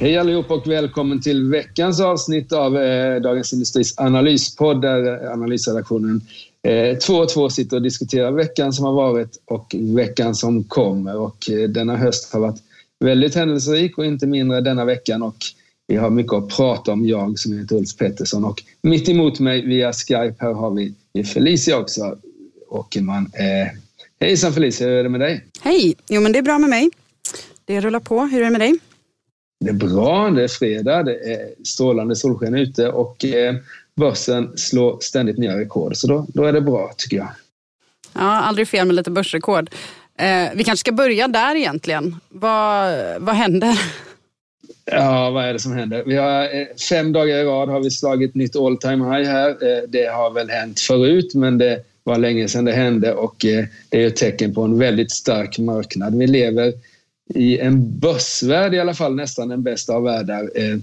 Hej allihop och välkommen till veckans avsnitt av eh, Dagens Industris analyspodd där eh, analysredaktionen eh, två och två sitter och diskuterar veckan som har varit och veckan som kommer. Och eh, denna höst har varit väldigt händelserik och inte mindre denna veckan och vi har mycket att prata om, jag som heter Ulf Pettersson och mitt emot mig via Skype här har vi Felicia också, Åkerman. Eh, hejsan Felicia, hur är det med dig? Hej! Jo men det är bra med mig. Det rullar på. Hur är det med dig? Det är bra, det är fredag, det är strålande solsken ute och eh, börsen slår ständigt nya rekord. Så då, då är det bra tycker jag. Ja, aldrig fel med lite börsrekord. Eh, vi kanske ska börja där egentligen. Vad, vad händer? Ja, vad är det som händer? Vi har, eh, fem dagar i rad har vi slagit nytt all time high här. Eh, det har väl hänt förut, men det var länge sedan det hände och det är ett tecken på en väldigt stark marknad. Vi lever i en börsvärld i alla fall nästan den bästa av världar. Eh,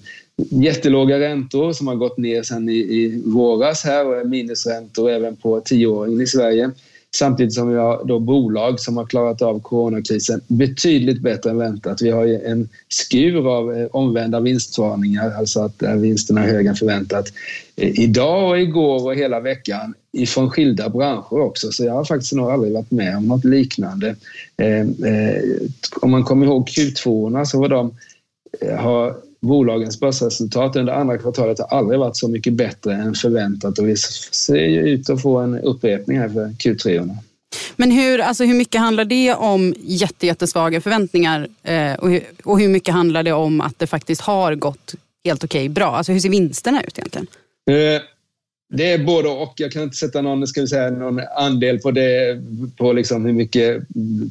jättelåga räntor som har gått ner sedan i, i våras här och minusräntor även på tioåringen i Sverige. Samtidigt som vi har då bolag som har klarat av coronakrisen betydligt bättre än väntat. Vi har en skur av eh, omvända vinstvarningar, alltså att eh, vinsterna är högre än förväntat. Eh, idag och igår och hela veckan ifrån skilda branscher också, så jag har faktiskt nog aldrig varit med om något liknande. Om man kommer ihåg Q2 så var de, har bolagens börsresultat under andra kvartalet har aldrig varit så mycket bättre än förväntat och vi ser ju ut att få en upprepning här för Q3. Men hur, alltså hur mycket handlar det om jättesvaga förväntningar eh, och, hur, och hur mycket handlar det om att det faktiskt har gått helt okej okay, bra? Alltså hur ser vinsterna ut egentligen? Eh, det är både och. Jag kan inte sätta någon, ska vi säga, någon andel på det, på, liksom hur mycket,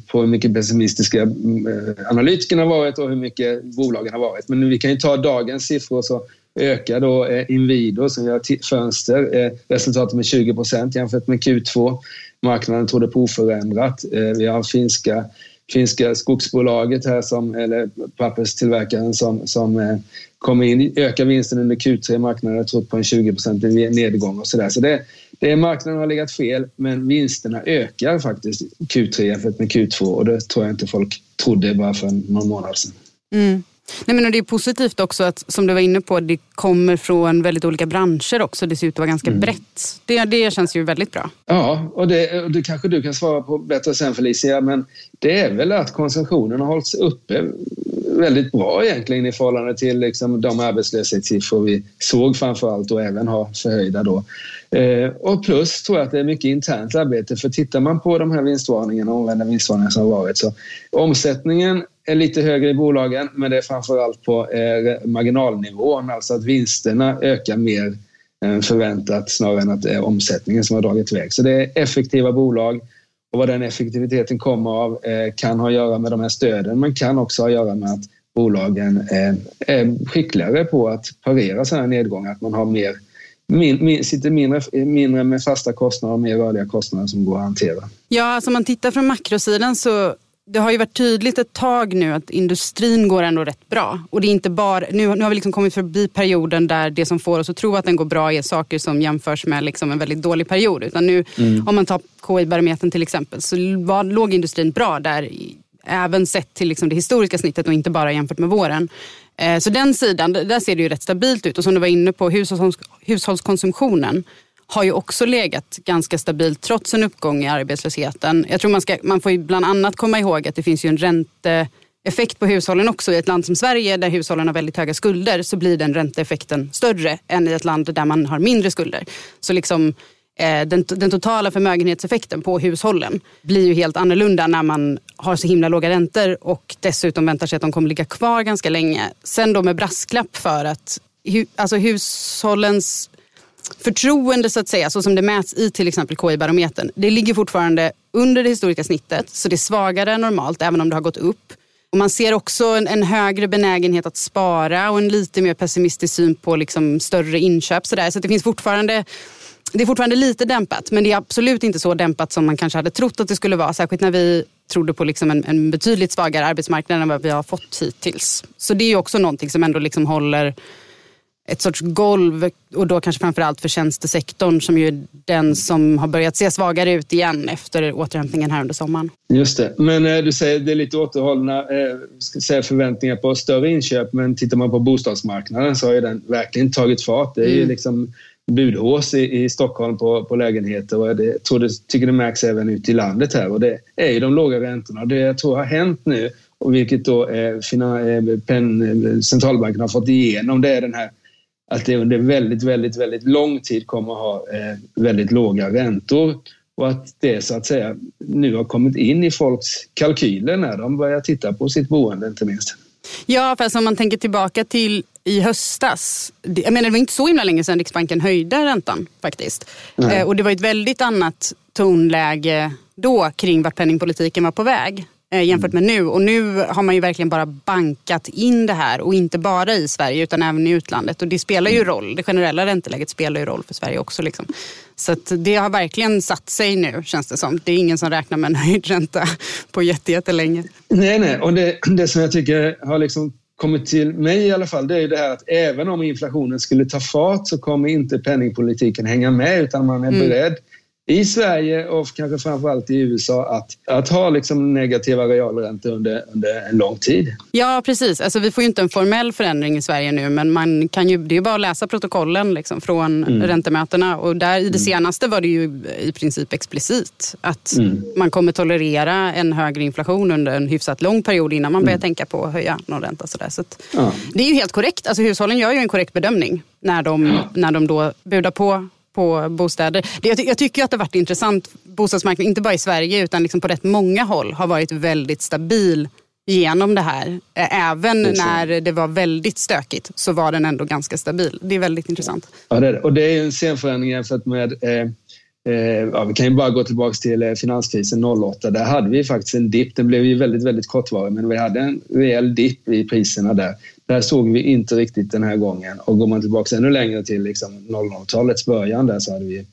på hur mycket pessimistiska eh, analytikerna har varit och hur mycket bolagen har varit. Men vi kan ju ta dagens siffror så ökar då eh, Inwido, som gör fönster, eh, resultatet med 20 procent jämfört med Q2. Marknaden trodde på oförändrat. Vi har finska finska skogsbolaget här, som, eller papperstillverkaren som, som eh, kommer in, ökar vinsten under Q3. Marknaden har trott på en 20 nedgång och sådär. Så det, det är marknaden har legat fel, men vinsterna ökar faktiskt Q3 jämfört med Q2 och det tror jag inte folk trodde bara för någon månad sedan. Mm. Nej, men det är positivt också att, som du var inne på, det kommer från väldigt olika branscher också. Det ser ut att vara ganska mm. brett. Det, det känns ju väldigt bra. Ja, och det, det kanske du kan svara på bättre sen Felicia, men det är väl att konsumtionen har hållits uppe väldigt bra egentligen i förhållande till liksom de arbetslöshetssiffror vi såg framför allt och även har förhöjda då. Eh, och plus tror jag att det är mycket internt arbete för tittar man på de här vinstvarningarna, omvända vinstvarningarna som har varit så omsättningen är lite högre i bolagen men det är framförallt på eh, marginalnivån, alltså att vinsterna ökar mer än förväntat snarare än att det är omsättningen som har dragit iväg. Så det är effektiva bolag och vad den effektiviteten kommer av eh, kan ha att göra med de här stöden men kan också ha att göra med att bolagen eh, är skickligare på att parera sådana här nedgångar, att man har mer min, min, sitter mindre, mindre med fasta kostnader och mer rörliga kostnader som går att hantera. Ja, alltså om man tittar från makrosidan så det har ju varit tydligt ett tag nu att industrin går ändå rätt bra. Och det är inte bara, nu, nu har vi liksom kommit förbi perioden där det som får oss att tro att den går bra är saker som jämförs med liksom en väldigt dålig period. Utan nu, mm. om man tar KI-barometern till exempel, så var, låg industrin bra där. Även sett till liksom det historiska snittet och inte bara jämfört med våren. Eh, så den sidan, där ser det ju rätt stabilt ut. Och som du var inne på, hushålls, hushållskonsumtionen har ju också legat ganska stabilt trots en uppgång i arbetslösheten. Jag tror man, ska, man får bland annat komma ihåg att det finns ju en ränteeffekt på hushållen också. I ett land som Sverige där hushållen har väldigt höga skulder så blir den ränteeffekten större än i ett land där man har mindre skulder. Så liksom eh, den, den, totala förmögenhetseffekten på hushållen blir ju helt annorlunda när man har så himla låga räntor och dessutom väntar sig att de kommer ligga kvar ganska länge. Sen då med brasklapp för att hu, alltså hushållens förtroende så att säga, så som det mäts i till exempel KI-barometern, det ligger fortfarande under det historiska snittet. Så det är svagare än normalt även om det har gått upp. Och man ser också en, en, högre benägenhet att spara och en lite mer pessimistisk syn på liksom större inköp. Så, där. så det finns fortfarande det är fortfarande lite dämpat, men det är absolut inte så dämpat som man kanske hade trott att det skulle vara. Särskilt när vi trodde på liksom en, en betydligt svagare arbetsmarknad än vad vi har fått hittills. Så det är också någonting som ändå liksom håller ett sorts golv och då kanske framförallt för tjänstesektorn som ju är den som har börjat se svagare ut igen efter återhämtningen här under sommaren. Just det. Men eh, du säger det är lite återhållna eh, ska säga förväntningar på större inköp men tittar man på bostadsmarknaden så har ju den verkligen tagit fart. Det är mm. ju liksom budhås i, i Stockholm på, på lägenheter och det, jag tror det, tycker det märks även ute i landet här och det är ju de låga räntorna. Det jag tror har hänt nu och vilket då eh, Pen, centralbanken har fått igenom det är den här att det under väldigt, väldigt, väldigt lång tid kommer att ha eh, väldigt låga räntor och att det så att säga nu har kommit in i folks kalkyler när de börjar titta på sitt boende inte minst. Ja, fast om man tänker tillbaka till i höstas. Jag menar, det var inte så himla länge sedan Riksbanken höjde räntan faktiskt. Eh, och det var ett väldigt annat tonläge då kring vart penningpolitiken var på väg. Eh, jämfört med nu. Och nu har man ju verkligen bara bankat in det här och inte bara i Sverige utan även i utlandet. Och det spelar ju roll. Det generella ränteläget spelar ju roll för Sverige också. Liksom. Så det har verkligen satt sig nu känns det som. Det är ingen som räknar med en höjd ränta på jättelänge. Nej, nej. Och det, det som jag tycker har liksom kommit till mig i alla fall, det är det här att även om inflationen skulle ta fart så kommer inte penningpolitiken hänga med utan man är mm. beredd i Sverige och kanske framförallt i USA att, att ha liksom negativa realräntor under, under en lång tid. Ja, precis. Alltså, vi får ju inte en formell förändring i Sverige nu men man kan ju, det är bara att läsa protokollen liksom, från mm. räntemötena. Och där, I det mm. senaste var det ju i princip explicit att mm. man kommer tolerera en högre inflation under en hyfsat lång period innan man börjar mm. tänka på att höja någon ränta. Sådär. Så att, ja. Det är ju helt korrekt. Alltså, hushållen gör ju en korrekt bedömning när de, ja. när de då budar på på bostäder. Jag, jag tycker att det har varit intressant. Bostadsmarknaden, inte bara i Sverige utan liksom på rätt många håll, har varit väldigt stabil genom det här. Även det när det var väldigt stökigt så var den ändå ganska stabil. Det är väldigt intressant. Ja, det är det. Och det är en scenförändring jämfört med eh, eh, ja, vi kan ju bara gå tillbaka till eh, finanskrisen 08. Där hade vi faktiskt en dipp. Den blev ju väldigt, väldigt kortvarig, men vi hade en rejäl dipp i priserna där. Där såg vi inte riktigt den här gången. Och går man tillbaka ännu längre till liksom 00-talets början där så hade vi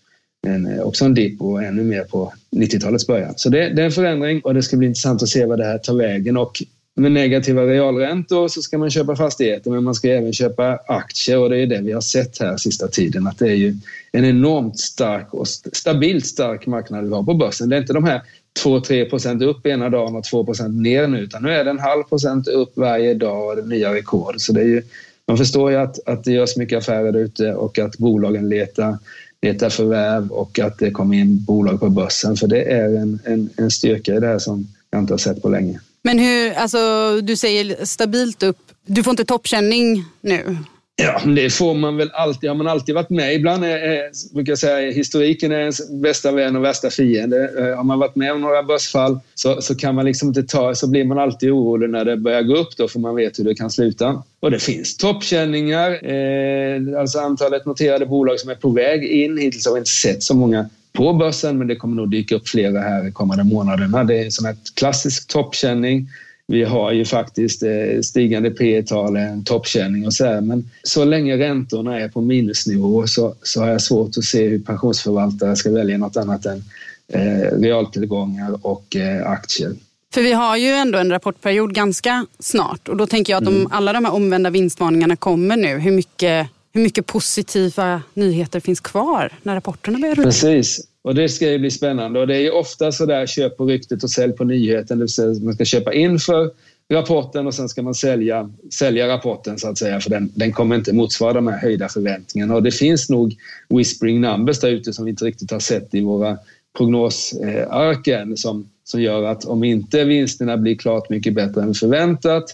en, eh, också en dipp och ännu mer på 90-talets början. Så det, det, är en förändring och det ska bli intressant att se vad det här tar vägen. Och med negativa realräntor så ska man köpa fastigheter men man ska även köpa aktier och det är det vi har sett här sista tiden att det är ju en enormt stark och stabilt stark marknad vi har på börsen. Det är inte de här 2-3 procent upp ena dagen och 2 procent ner nu utan nu är det en halv procent upp varje dag och det är nya rekord. Så det är ju, man förstår ju att, att det görs mycket affärer ute och att bolagen letar, letar förvärv och att det kommer in bolag på börsen för det är en, en, en styrka i det här som jag inte har sett på länge. Men hur, alltså, du säger stabilt upp. Du får inte toppkänning nu? Ja, det får man väl alltid. Har man alltid varit med. Ibland är, är brukar jag säga, historiken är ens bästa vän och värsta fiende. Eh, har man varit med om några börsfall så, så kan man liksom inte ta, så blir man alltid orolig när det börjar gå upp då för man vet hur det kan sluta. Och det finns toppkänningar, eh, alltså antalet noterade bolag som är på väg in. Hittills har vi inte sett så många på börsen men det kommer nog dyka upp flera här i kommande månaderna. Det är en sån här klassisk toppkänning. Vi har ju faktiskt eh, stigande P tal en toppkänning och så här. Men så länge räntorna är på minusnivå så, så har jag svårt att se hur pensionsförvaltare ska välja något annat än eh, realtillgångar och eh, aktier. För vi har ju ändå en rapportperiod ganska snart och då tänker jag att om mm. alla de här omvända vinstvarningarna kommer nu, hur mycket hur mycket positiva nyheter finns kvar när rapporterna börjar rulla? Precis. Och det ska ju bli spännande. Och det är ju ofta så där köp på ryktet och sälj på nyheten. Det vill säga man ska köpa in för rapporten och sen ska man sälja, sälja rapporten så att säga för den, den kommer inte motsvara de här höjda förväntningarna. Och det finns nog whispering numbers där ute som vi inte riktigt har sett i våra prognosarken som, som gör att om inte vinsterna blir klart mycket bättre än förväntat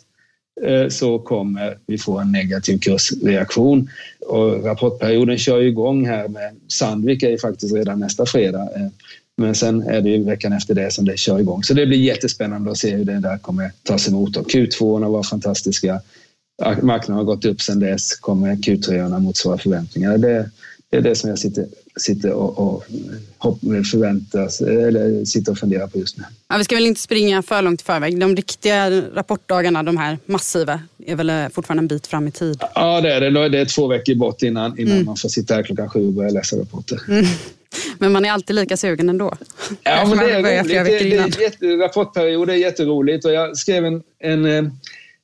Eh, så kommer vi få en negativ kursreaktion. Och rapportperioden kör igång här med Sandvik är ju faktiskt redan nästa fredag. Eh, men sen är det ju veckan efter det som det kör igång. Så det blir jättespännande att se hur det där kommer tas emot. och Q2 var fantastiska. Marknaden har gått upp sen dess. Kommer Q3 motsvara förväntningarna? Det, det är det som jag sitter, sitter och, och förväntas, eller sitter och funderar på just nu. Ja, vi ska väl inte springa för långt i förväg. De riktiga rapportdagarna, de här massiva, är väl fortfarande en bit fram i tid? Ja, det är det. Det är två veckor bort innan, innan mm. man får sitta här klockan sju och börja läsa rapporter. Mm. Men man är alltid lika sugen ändå. Ja, men det är roligt. Det, det, det, rapportperiod är jätteroligt och jag skrev en, en eh,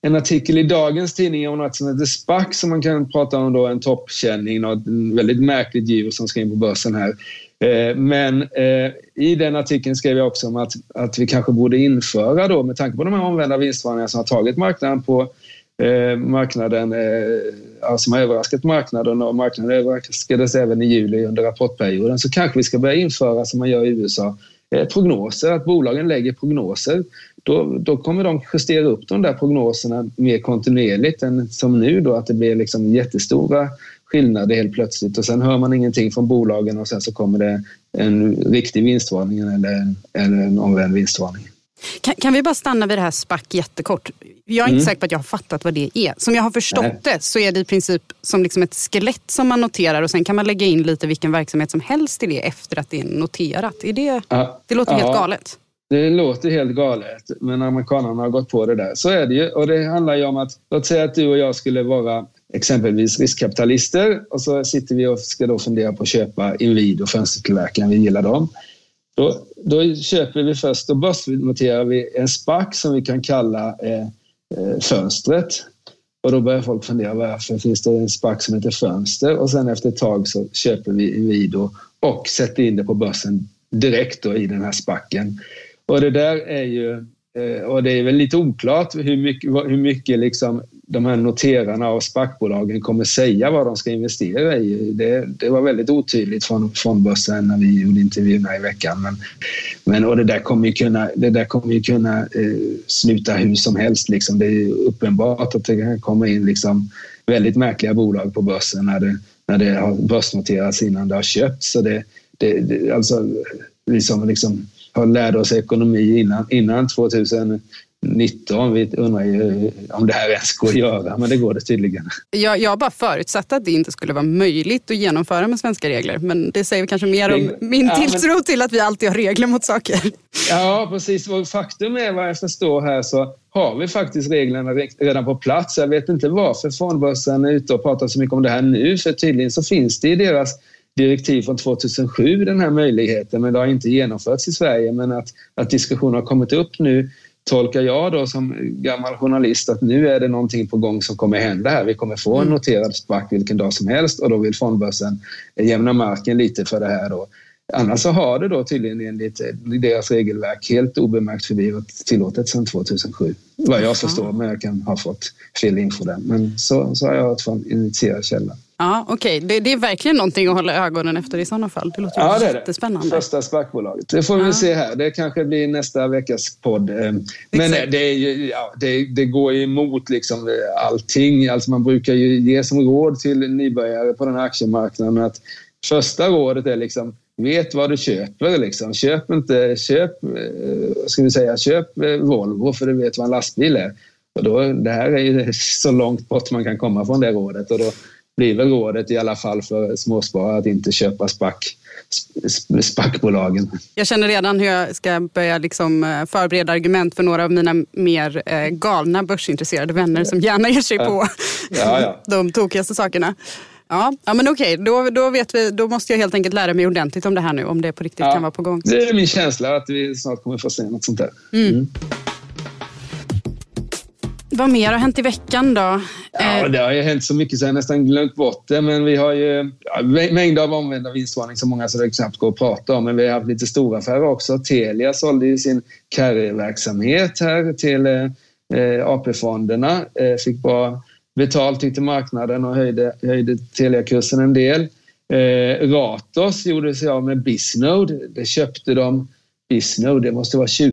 en artikel i dagens tidning om något som heter SPAC som man kan prata om då, en toppkänning, något väldigt märkligt djur som ska in på börsen här. Eh, men eh, i den artikeln skrev jag också om att, att vi kanske borde införa då, med tanke på de här omvända vinstvarningarna som har tagit marknaden på eh, marknaden, eh, som har överraskat marknaden och marknaden överraskades även i juli under rapportperioden, så kanske vi ska börja införa som man gör i USA, Eh, prognoser, att bolagen lägger prognoser då, då kommer de justera upp de där prognoserna mer kontinuerligt än som nu då att det blir liksom jättestora skillnader helt plötsligt och sen hör man ingenting från bolagen och sen så kommer det en riktig vinstvarning eller, eller en omvänd vinstvarning. Kan, kan, vi bara stanna vid det här SPAC jättekort? Jag är inte mm. säker på att jag har fattat vad det är. Som jag har förstått Nej. det så är det i princip som liksom ett skelett som man noterar och sen kan man lägga in lite vilken verksamhet som helst i det efter att det är noterat. Är det, ja. det låter ja. helt galet. Det låter helt galet, men amerikanerna har gått på det där. Så är det ju. Och det handlar ju om att, låt säga att du och jag skulle vara exempelvis riskkapitalister och så sitter vi och ska då fundera på att köpa Inwido, fönstertillverkaren, vi gillar dem. Då, då köper vi först, då börsnoterar vi en SPAC som vi kan kalla eh, eh, fönstret. Och då börjar folk fundera varför finns det en SPAC som heter Fönster? Och sen efter ett tag så köper vi Inwido och sätter in det på börsen direkt då i den här SPACen. Och det där är ju, eh, och det är väl lite oklart hur mycket, hur mycket liksom de här noterarna och SPAC-bolagen kommer säga vad de ska investera i. Det, det var väldigt otydligt från, fondbörsen när vi gjorde intervjuerna i veckan. Men, men, och det där kommer ju kunna, det där kommer ju kunna eh, sluta hur som helst. Liksom. Det är uppenbart att det kan komma in liksom väldigt märkliga bolag på börsen när det, när det har börsnoterats innan det har köpts. Så det, det, det, alltså, vi som liksom har lärde oss ekonomi innan, innan 2019. Vi undrar ju om det här ens går att göra, men det går det tydligen. Jag, jag bara förutsatte att det inte skulle vara möjligt att genomföra med svenska regler. Men det säger kanske mer om min ja, tilltro men... till att vi alltid har regler mot saker. Ja, precis. faktum är vad jag förstår här så har vi faktiskt reglerna redan på plats. Jag vet inte varför fondbörsen är ute och pratar så mycket om det här nu, för tydligen så finns det i deras direktiv från 2007, den här möjligheten, men det har inte genomförts i Sverige. Men att, att diskussionen har kommit upp nu tolkar jag då som gammal journalist att nu är det någonting på gång som kommer hända här. Vi kommer få en mm. noterad SPAC vilken dag som helst och då vill fondbörsen jämna marken lite för det här. Då. Annars så har det då tydligen enligt deras regelverk helt obemärkt förblivit tillåtet sedan 2007. Vad jag förstår, men jag kan ha fått fel info där. Men så, så har jag hört från initierad källa. Ja, Okej, okay. det, det, är verkligen någonting att hålla ögonen efter i sådana fall. Det låter ja, det jättespännande. Det. Första SPAC-bolaget. Det får vi ja. se här. Det kanske blir nästa veckas podd. Eh, men det, är ja, det, det, går emot liksom allting. Alltså man brukar ju ge som råd till nybörjare på den här aktiemarknaden att första rådet är liksom vet vad du köper. Liksom. Köp inte, köp, eh, ska vi säga, köp eh, Volvo för du vet vad en lastbil är. Och då, det här är ju så långt bort man kan komma från det rådet. Och då, blir väl rådet i alla fall för småsparare att inte köpa SPAC SPAC-bolagen. Jag känner redan hur jag ska börja liksom eh, förbereda argument för några av mina mer eh, galna börsintresserade vänner som gärna ger sig på ja, ja. de tokigaste sakerna. Ja, ja men okej, då, då, vet vi, då måste jag helt enkelt lära mig ordentligt om det här nu, om det på riktigt ja, kan vara på gång. Det är min känsla att vi snart kommer få se något sånt där. Mm. Mm. Vad mer har hänt i veckan då? Ja, eh, det har ju hänt så mycket så jag nästan glömt bort det. Men vi har ju ja, mängder av omvända vinstvarning, så många så det knappt går att prata om. Men vi har haft lite stora affärer också. Telia sålde ju sin carry-verksamhet här till eh, AP-fonderna. Eh, fick bra betalt, tyckte marknaden och höjde, höjde Telia-kursen en del. Eh, Ratos gjorde sig av med Bisnode. Det köpte de. Bisnode, det måste vara 20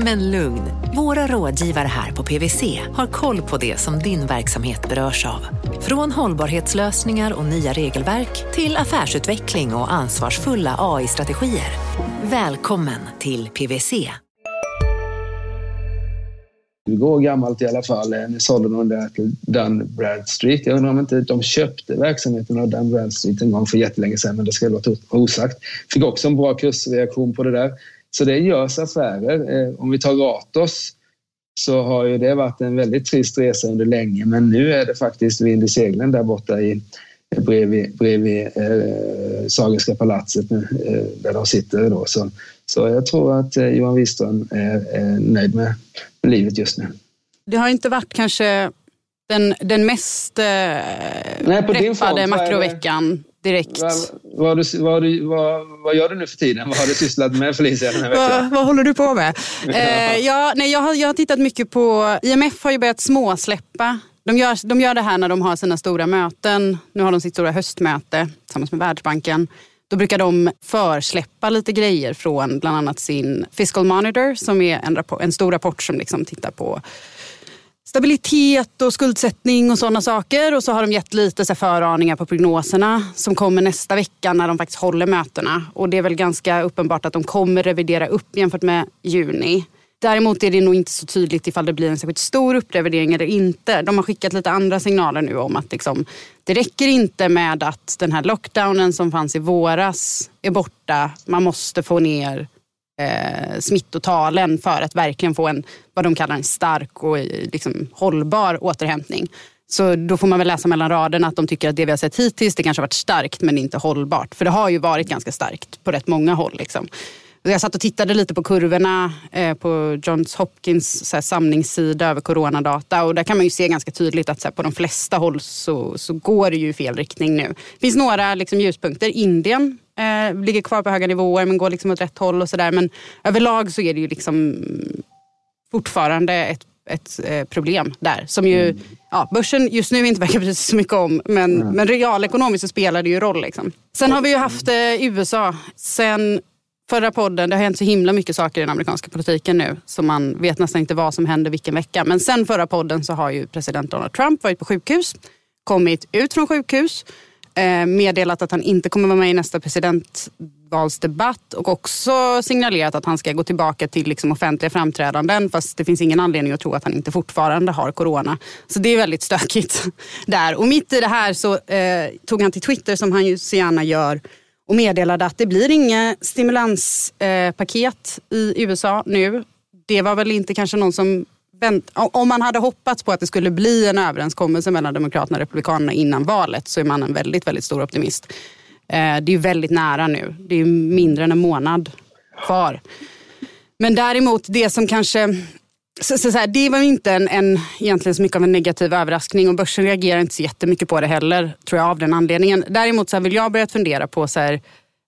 Men lugn, våra rådgivare här på PWC har koll på det som din verksamhet berörs av. Från hållbarhetslösningar och nya regelverk till affärsutveckling och ansvarsfulla AI-strategier. Välkommen till PWC. 20 år gammalt i alla fall. Eh, ni sålde de det till Dun Bradstreet. Jag undrar om inte de köpte verksamheten av Dun Bradstreet en gång för jättelänge sedan, men det ska låta osagt. Fick också en bra kursreaktion på det där. Så det görs affärer. Eh, om vi tar Ratos så har ju det varit en väldigt trist resa under länge, men nu är det faktiskt vind i seglen där borta i bredvid, bredvid eh, Sagerska palatset nu, eh, där de sitter. Då. Så, så jag tror att eh, Johan Wiström är, är nöjd med, med livet just nu. Det har inte varit kanske den, den mest eh, Nej, på din träffade makroveckan direkt. Vad, vad, du- vad, du- vad, vad gör du nu för tiden? Vad har du sysslat med Felicia den här veckan? Vad, vad håller du på med? eh, ja, nej, jag, har, jag har tittat mycket på... IMF har ju börjat småsläppa. De gör, de gör det här när de har sina stora möten. Nu har de sitt stora höstmöte tillsammans med Världsbanken. Då brukar de försläppa lite grejer från bland annat sin Fiscal Monitor som är en, rapport, en stor rapport som liksom tittar på stabilitet och skuldsättning och sådana saker. Och så har de gett lite så här föraningar på prognoserna som kommer nästa vecka när de faktiskt håller mötena. Och det är väl ganska uppenbart att de kommer revidera upp jämfört med juni. Däremot är det nog inte så tydligt ifall det blir en särskilt stor upprevidering eller inte. De har skickat lite andra signaler nu om att liksom, det räcker inte med att den här lockdownen som fanns i våras är borta. Man måste få ner eh, smittotalen för att verkligen få en, vad de kallar en stark och eh, liksom, hållbar återhämtning. Så då får man väl läsa mellan raderna att de tycker att det vi har sett hittills det kanske har varit starkt men inte hållbart. För det har ju varit ganska starkt på rätt många håll. Liksom. Jag satt och tittade lite på kurvorna eh, på Johns Hopkins så här, samlingssida över coronadata och där kan man ju se ganska tydligt att här, på de flesta håll så, så går det ju i fel riktning nu. Det finns några liksom, ljuspunkter. Indien eh, ligger kvar på höga nivåer men går liksom åt rätt håll och sådär. Men överlag så är det ju liksom fortfarande ett, ett eh, problem där. Som ju, ja, börsen just nu inte verkar bry sig så mycket om men, men realekonomiskt så spelar det ju roll. Liksom. Sen har vi ju haft eh, USA sen förra podden. Det har hänt så himla mycket saker i den amerikanska politiken nu så man vet nästan inte vad som händer vilken vecka. Men sen förra podden så har ju president Donald Trump varit på sjukhus, kommit ut från sjukhus eh, meddelat att han inte kommer vara med i nästa presidentvalsdebatt och också signalerat att han ska gå tillbaka till liksom offentliga framträdanden fast det finns ingen anledning att tro att han inte fortfarande har corona. Så det är väldigt stökigt där. Och mitt i det här så eh, tog han till Twitter som han ju så gärna gör och meddelade att det blir inga stimulanspaket eh, i USA nu. Det var väl inte kanske någon som vänt, om man hade hoppats på att det skulle bli en överenskommelse mellan Demokraterna och Republikanerna innan valet så är man en väldigt, väldigt stor optimist. Eh, det är väldigt nära nu. Det är mindre än en månad kvar. Men däremot det som kanske... Så, så, så här, det var inte en, en, egentligen så mycket av en negativ överraskning och börsen reagerar inte så jättemycket på det heller, tror jag, av den anledningen. Däremot så här, vill jag börja fundera på så här,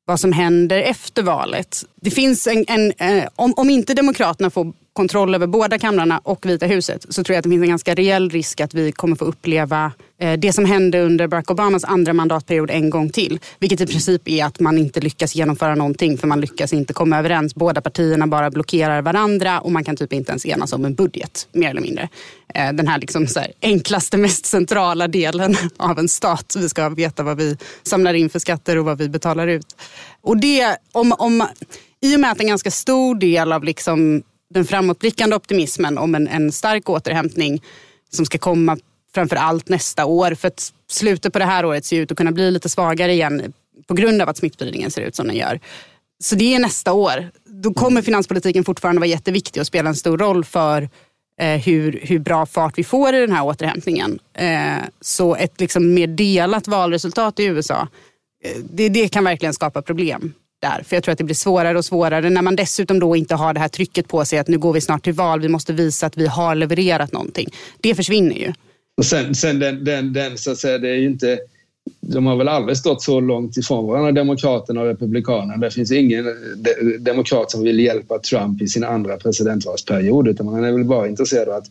vad som händer efter valet. Det finns en, en eh, om, om inte Demokraterna får kontroll över båda kamrarna och Vita huset så tror jag att det finns en ganska reell risk att vi kommer få uppleva eh, det som hände under Barack Obamas andra mandatperiod en gång till. Vilket i princip är att man inte lyckas genomföra någonting för man lyckas inte komma överens. Båda partierna bara blockerar varandra och man kan typ inte ens enas om en budget mer eller mindre. Eh, den här, liksom så här enklaste, mest centrala delen av en stat. Vi ska veta vad vi samlar in för skatter och vad vi betalar ut. Och det, om, om, I och med att en ganska stor del av liksom den framåtblickande optimismen om en, en stark återhämtning som ska komma framför allt nästa år. För att slutet på det här året ser ut att kunna bli lite svagare igen på grund av att smittspridningen ser ut som den gör. Så det är nästa år. Då kommer finanspolitiken fortfarande vara jätteviktig och spela en stor roll för eh, hur, hur bra fart vi får i den här återhämtningen. Eh, så ett liksom mer delat valresultat i USA, eh, det, det kan verkligen skapa problem där. För jag tror att det blir svårare och svårare när man dessutom då inte har det här trycket på sig att nu går vi snart till val, vi måste visa att vi har levererat någonting. Det försvinner ju. Och sen, sen den, den, den, så att säga, det är ju inte... De har väl aldrig stått så långt ifrån varandra, Demokraterna och Republikanerna. Det finns ingen de, demokrat som vill hjälpa Trump i sin andra presidentvalsperiod, utan man är väl bara intresserad av att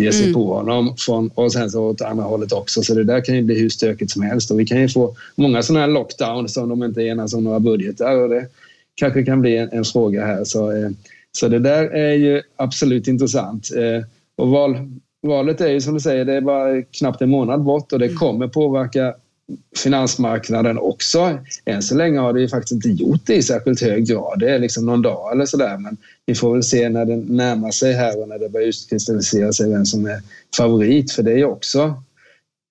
ge sig mm. på honom från, och sen så åt andra hållet också. Så det där kan ju bli hur stökigt som helst och vi kan ju få många sådana här lockdowns om de inte enas om några budgetar och det kanske kan bli en, en fråga här. Så, eh, så det där är ju absolut intressant. Eh, och val, valet är ju som du säger, det är bara knappt en månad bort och det mm. kommer påverka finansmarknaden också. Än så länge har det ju faktiskt inte gjort det i särskilt hög grad. Det är liksom någon dag eller sådär. Men vi får väl se när det närmar sig här och när det börjar utkristallisera sig vem som är favorit. För det är ju också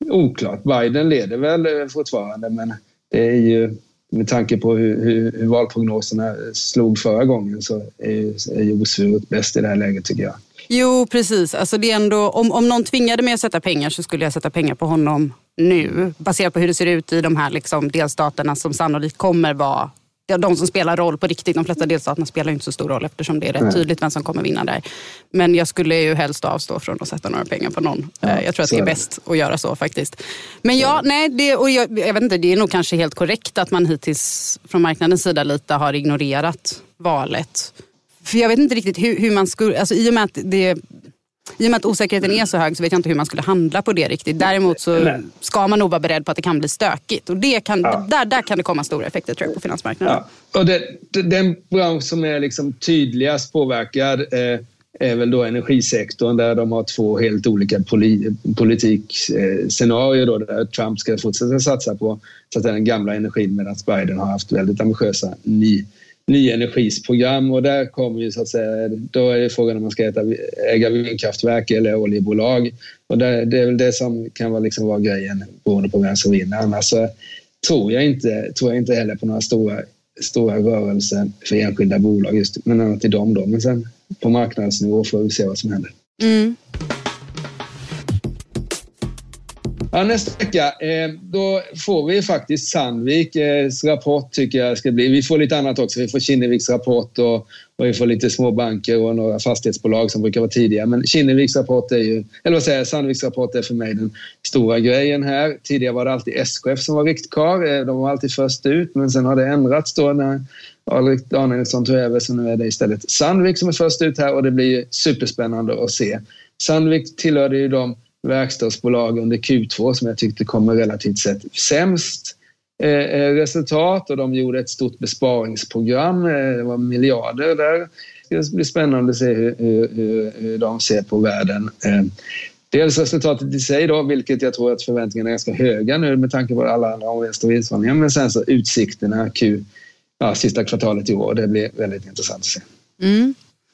oklart. Biden leder väl eh, fortfarande men det är ju med tanke på hur, hur, hur valprognoserna slog förra gången så är, är ju osvuret bäst i det här läget tycker jag. Jo, precis. Alltså det är ändå, om, om någon tvingade mig att sätta pengar så skulle jag sätta pengar på honom nu. Baserat på hur det ser ut i de här liksom delstaterna som sannolikt kommer vara de som spelar roll på riktigt. De flesta delstaterna spelar inte så stor roll eftersom det är rätt tydligt vem som kommer vinna där. Men jag skulle ju helst avstå från att sätta några pengar på någon. Ja, eh, jag tror att det är bäst att göra så faktiskt. Men ja, nej, det, och jag, jag, vet inte, det är nog kanske helt korrekt att man hittills från marknadens sida lite har ignorerat valet. För jag vet inte riktigt hur, hur man skulle, alltså i och med att det i och med att osäkerheten är så hög så vet jag inte hur man skulle handla på det riktigt. Däremot så ska man nog vara beredd på att det kan bli stökigt. Och det kan, ja. där, där kan det komma stora effekter tror jag, på finansmarknaden. Ja. Och det, den bransch som är liksom tydligast påverkad eh, är väl då energisektorn där de har två helt olika poli, politikscenarier. Då, där Trump ska fortsätta satsa på så att den gamla energin medan Biden har haft väldigt ambitiösa ny nyenergisprogram och där kommer ju så att säga, då är det frågan om man ska äta, äga vindkraftverk eller oljebolag. Och där, det är väl det som kan vara, liksom vara grejen beroende på vem som vinner. Annars så tror jag inte, tror jag inte heller på några stora, stora rörelser för enskilda bolag just men annat till dem då. Men sen på marknadsnivå får vi se vad som händer. Mm. Ja, nästa vecka eh, då får vi faktiskt Sandviks eh, rapport tycker jag ska bli. Vi får lite annat också. Vi får Kinneviks rapport och, och vi får lite småbanker och några fastighetsbolag som brukar vara tidiga. Men Kinneviks rapport är ju, eller vad säger jag, Sandviks rapport är för mig den stora grejen här. Tidigare var det alltid SKF som var riktkar. Eh, de var alltid först ut men sen har det ändrats då när Alrik Danielsson tog över så nu är det istället Sandvik som är först ut här och det blir superspännande att se. Sandvik tillhörde ju de verkstadsbolag under Q2 som jag tyckte kommer relativt sett sämst eh, eh, resultat och de gjorde ett stort besparingsprogram. Eh, det var miljarder där. Det blir spännande att se hur, hur, hur de ser på världen. Dels resultatet i sig då, vilket jag tror att förväntningarna är ganska höga nu med tanke på alla andra vinst och vinstvarningar. Men sen så utsikterna Q, ja, sista kvartalet i år. Det blir väldigt intressant att se. Mm.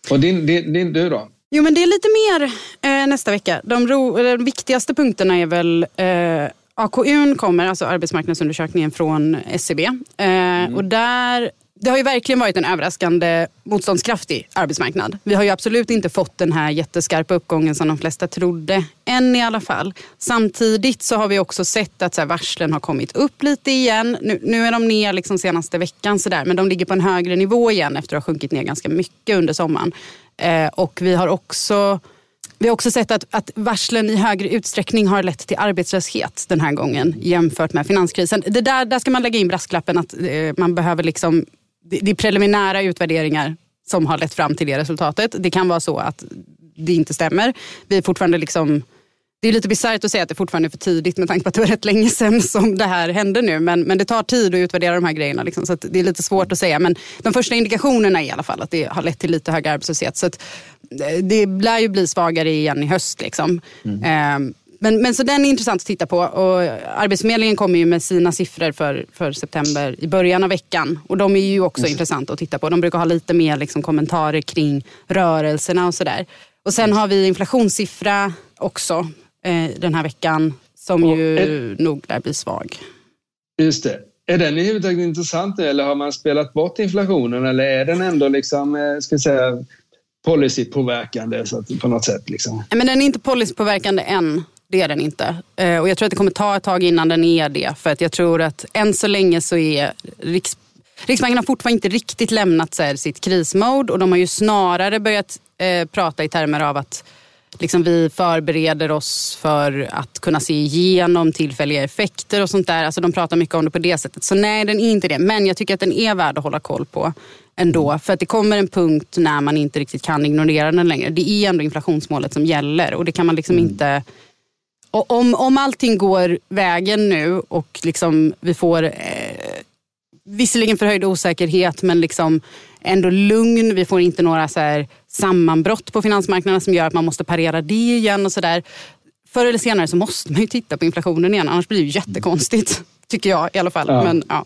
Och din, din, din, du då? Jo men det är lite mer eh, nästa vecka. De, ro, de viktigaste punkterna är väl eh, AKUn kommer, alltså arbetsmarknadsundersökningen från SCB. E eh, mm. Och där, det har ju verkligen varit en överraskande motståndskraftig arbetsmarknad. Vi har ju absolut inte fått den här jätteskarpa uppgången som de flesta trodde. Än i alla fall. Samtidigt så har vi också sett att så här, varslen har kommit upp lite igen. Nu, nu är de ner liksom senaste veckan så där, men de ligger på en högre nivå igen efter att ha sjunkit ner ganska mycket under sommaren. Eh, och vi har också vi har också sett att, att varslen i högre utsträckning har lett till arbetslöshet den här gången jämfört med finanskrisen. Det där, där ska man lägga in brasklappen att eh, man behöver liksom, det, är preliminära utvärderingar som har lett fram till det resultatet. Det kan vara så att det inte stämmer. Vi är fortfarande liksom det är lite bisarrt att säga att det fortfarande är för tidigt med tanke på att det var rätt länge sedan som det här hände nu. Men, men det tar tid att utvärdera de här grejerna. Liksom, så det är lite svårt att säga. Men de första indikationerna är i alla fall att det har lett till lite hög arbetslöshet. Så att, eh, det lär ju bli svagare igen i höst. Liksom. Mm. Eh, men, men så den är intressant att titta på. Och Arbetsförmedlingen kommer ju med sina siffror för, för september i början av veckan. Och de är ju också mm. intressanta att titta på. De brukar ha lite mer liksom, kommentarer kring rörelserna och sådär. Och sen har vi inflationssiffra också eh, den här veckan som och ju är, nog lär bli svag. Just det. Är den överhuvudtaget intressant eller har man spelat bort inflationen eller är den ändå liksom, eh, ska säga, policypåverkande så att, på något sätt? Liksom? Men den är inte policypåverkande än. Det är den inte. Eh, och jag tror att det kommer ta ett tag innan den är det. För att jag tror att än så länge så är Riks Riksbanken har fortfarande inte riktigt lämnat så här, sitt krismode och de har ju snarare börjat eh, prata i termer av att liksom, vi förbereder oss för att kunna se igenom tillfälliga effekter och sånt där. Alltså, de pratar mycket om det på det sättet. Så nej, den är inte det. Men jag tycker att den är värd att hålla koll på ändå. För att det kommer en punkt när man inte riktigt kan ignorera den längre. Det är ändå inflationsmålet som gäller och det kan man liksom mm. inte och om, om allting går vägen nu och liksom vi får eh, visserligen förhöjd osäkerhet men liksom ändå lugn. Vi får inte några så här sammanbrott på finansmarknaden som gör att man måste parera det igen och sådär. Förr eller senare så måste man ju titta på inflationen igen annars blir det ju jättekonstigt. Tycker jag i alla fall. Ja. Men, ja.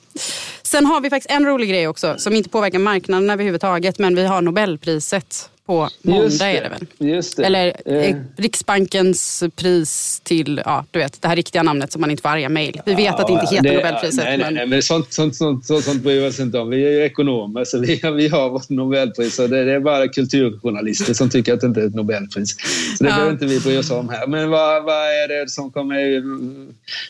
Sen har vi faktiskt en rolig grej också som inte påverkar marknaden överhuvudtaget men vi har Nobelpriset på måndag är det väl? Just det. Eller eh. Riksbankens pris till, ja du vet, det här riktiga namnet som man inte får arga mejl. Vi vet ja, att det inte heter det, Nobelpriset. Nej, men... nej, men sånt, sånt, sånt, sånt, sånt bryr vi oss inte om. Vi är ju ekonomer så vi, vi har vårt Nobelpris och det, det är bara kulturjournalister som tycker att det inte är ett Nobelpris. Så det ja. behöver inte vi bry oss om här. Men vad, vad är det som kommer...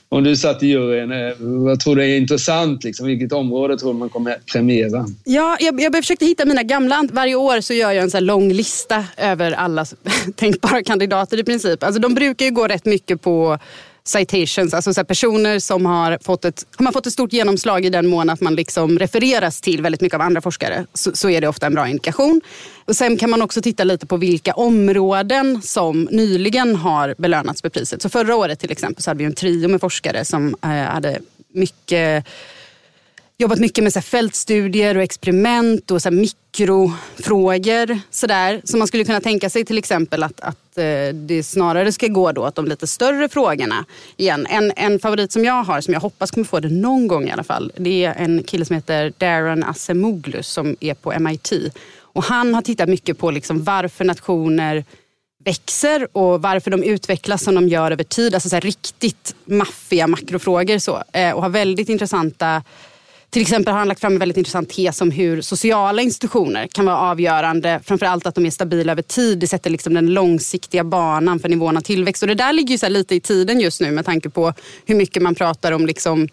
Om du satt i juryn, eh, vad tror du är intressant? Liksom? Vilket område tror du man kommer premiera? Ja, jag, jag försökte hitta mina gamla. Varje år så gör jag en så lång lista över alla tänkbara kandidater i princip. Alltså de brukar ju gå rätt mycket på citations, alltså så personer som har fått, ett, har man fått ett stort genomslag i den mån att man liksom refereras till väldigt mycket av andra forskare så, så, är det ofta en bra indikation. Och sen kan man också titta lite på vilka områden som nyligen har belönats med priset. Så förra året till exempel så hade vi en trio med forskare som eh, hade mycket jobbat mycket med så fältstudier och experiment och så mikrofrågor. Så där. Så man skulle kunna tänka sig till exempel att, att eh, det snarare ska gå då åt de lite större frågorna igen. En, en favorit som jag har, som jag hoppas kommer få det någon gång i alla fall, det är en kille som heter Darren Acemoglu som är på MIT. Och han har tittat mycket på liksom varför nationer växer och varför de utvecklas som de gör över tid. Alltså så riktigt maffiga makrofrågor. Så. Eh, och har väldigt intressanta till exempel har han lagt fram en väldigt intressant tes om hur sociala institutioner kan vara avgörande. Framförallt att de är stabila över tid. Det sätter liksom den långsiktiga banan för nivån av tillväxt. Och det där ligger ju så lite i tiden just nu med tanke på hur mycket man pratar om liksom,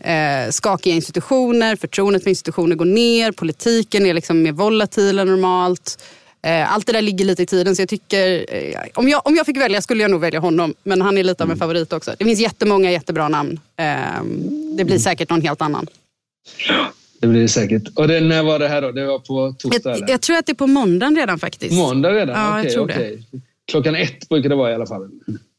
eh, skakiga institutioner, förtroendet för institutioner går ner, politiken är liksom mer volatil än normalt. Eh, allt det där ligger lite i tiden så jag tycker, eh, om, jag, om jag fick välja skulle jag nog välja honom. Men han är lite av en mm. favorit också. Det finns jättemånga jättebra namn. Eh, det blir säkert någon helt annan. Det blir det säkert. Och det, när var det här då? Det var på torsdag? Jag, jag tror att det är på måndagen redan faktiskt. Måndag redan? Ja, okej, jag tror okej. det. Klockan ett brukar det vara i alla fall.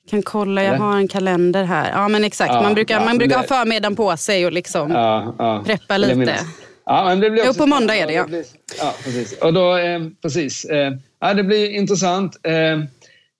kan kolla, jag har en kalender här. Ja men exakt, ja, man brukar, ja, man brukar det... ha förmiddagen på sig och liksom ja, preppa lite. Ja, men det blir jo, på måndag är det ja. ja, precis. Och då, eh, precis. Eh, ja, det blir intressant. Eh,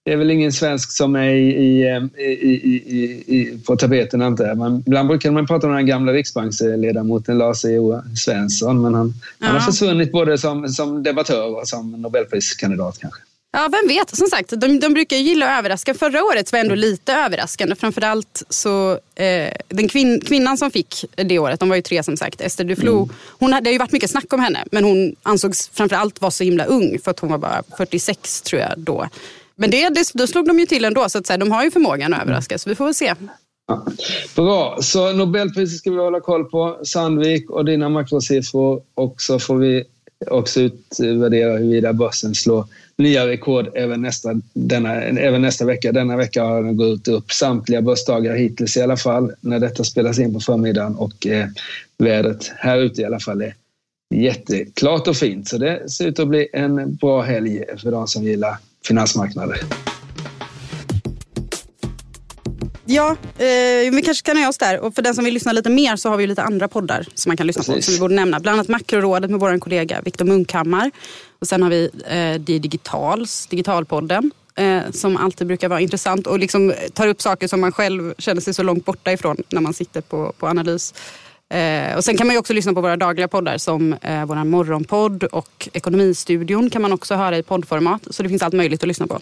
det är väl ingen svensk som är i, i, i, i på tapeten antar jag. Man, ibland brukar man prata om den gamla riksbanksledamoten Lars E.O. Svensson men han, ja. han har försvunnit både som, som debattör och som nobelpriskandidat kanske. Ja, vem vet. Som sagt, de, de brukar gilla att överraska. Förra året var ändå lite överraskande. Framförallt så, eh, den kvin, kvinnan som fick det året, de var ju tre som sagt, Esther Duflo. Mm. Hon hade, det har ju varit mycket snack om henne, men hon ansågs framförallt vara så himla ung för att hon var bara 46 tror jag då. Men det, det, då slog de ju till ändå, så att säga, de har ju förmågan att överraska, så vi får väl se. Ja. Bra, så Nobelpriset ska vi hålla koll på. Sandvik och dina makrosiffror. Och så får vi också utvärdera huruvida börsen slår nya rekord även nästa, denna, även nästa vecka. Denna vecka har den gått upp samtliga börsdagar hittills i alla fall när detta spelas in på förmiddagen och eh, vädret här ute i alla fall är jätteklart och fint. Så det ser ut att bli en bra helg för de som gillar finansmarknader. Ja, eh, vi kanske kan nöja oss där. Och för den som vill lyssna lite mer så har vi lite andra poddar som man kan lyssna Precis. på. Som vi borde nämna. Bland annat Makrorådet med vår kollega Viktor Munkhammar. Och sen har vi eh, Digitals, Digitalpodden. Eh, som alltid brukar vara intressant och liksom tar upp saker som man själv känner sig så långt borta ifrån när man sitter på, på analys. Eh, och sen kan man också lyssna på våra dagliga poddar som eh, vår morgonpodd och Ekonomistudion kan man också höra i poddformat. Så det finns allt möjligt att lyssna på.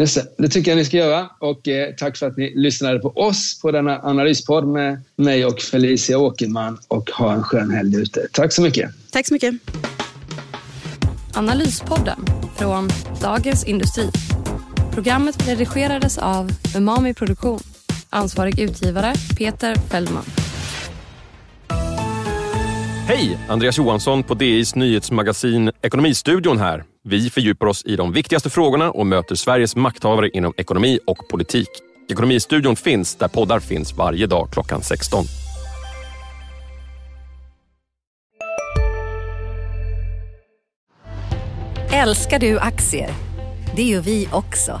Just det, det tycker jag ni ska göra. Och eh, tack för att ni lyssnade på oss på denna analyspodd med mig och Felicia Åkerman. Och ha en skön helg ute. Tack så mycket. Tack så mycket. Analyspodden från Dagens Industri. Programmet redigerades av Umami Produktion. Ansvarig utgivare Peter Fellman. Hej! Andreas Johansson på DIs nyhetsmagasin Ekonomistudion här. Vi fördjupar oss i de viktigaste frågorna och möter Sveriges makthavare inom ekonomi och politik. Ekonomistudion finns där poddar finns varje dag klockan 16. Älskar du aktier? Det gör vi också.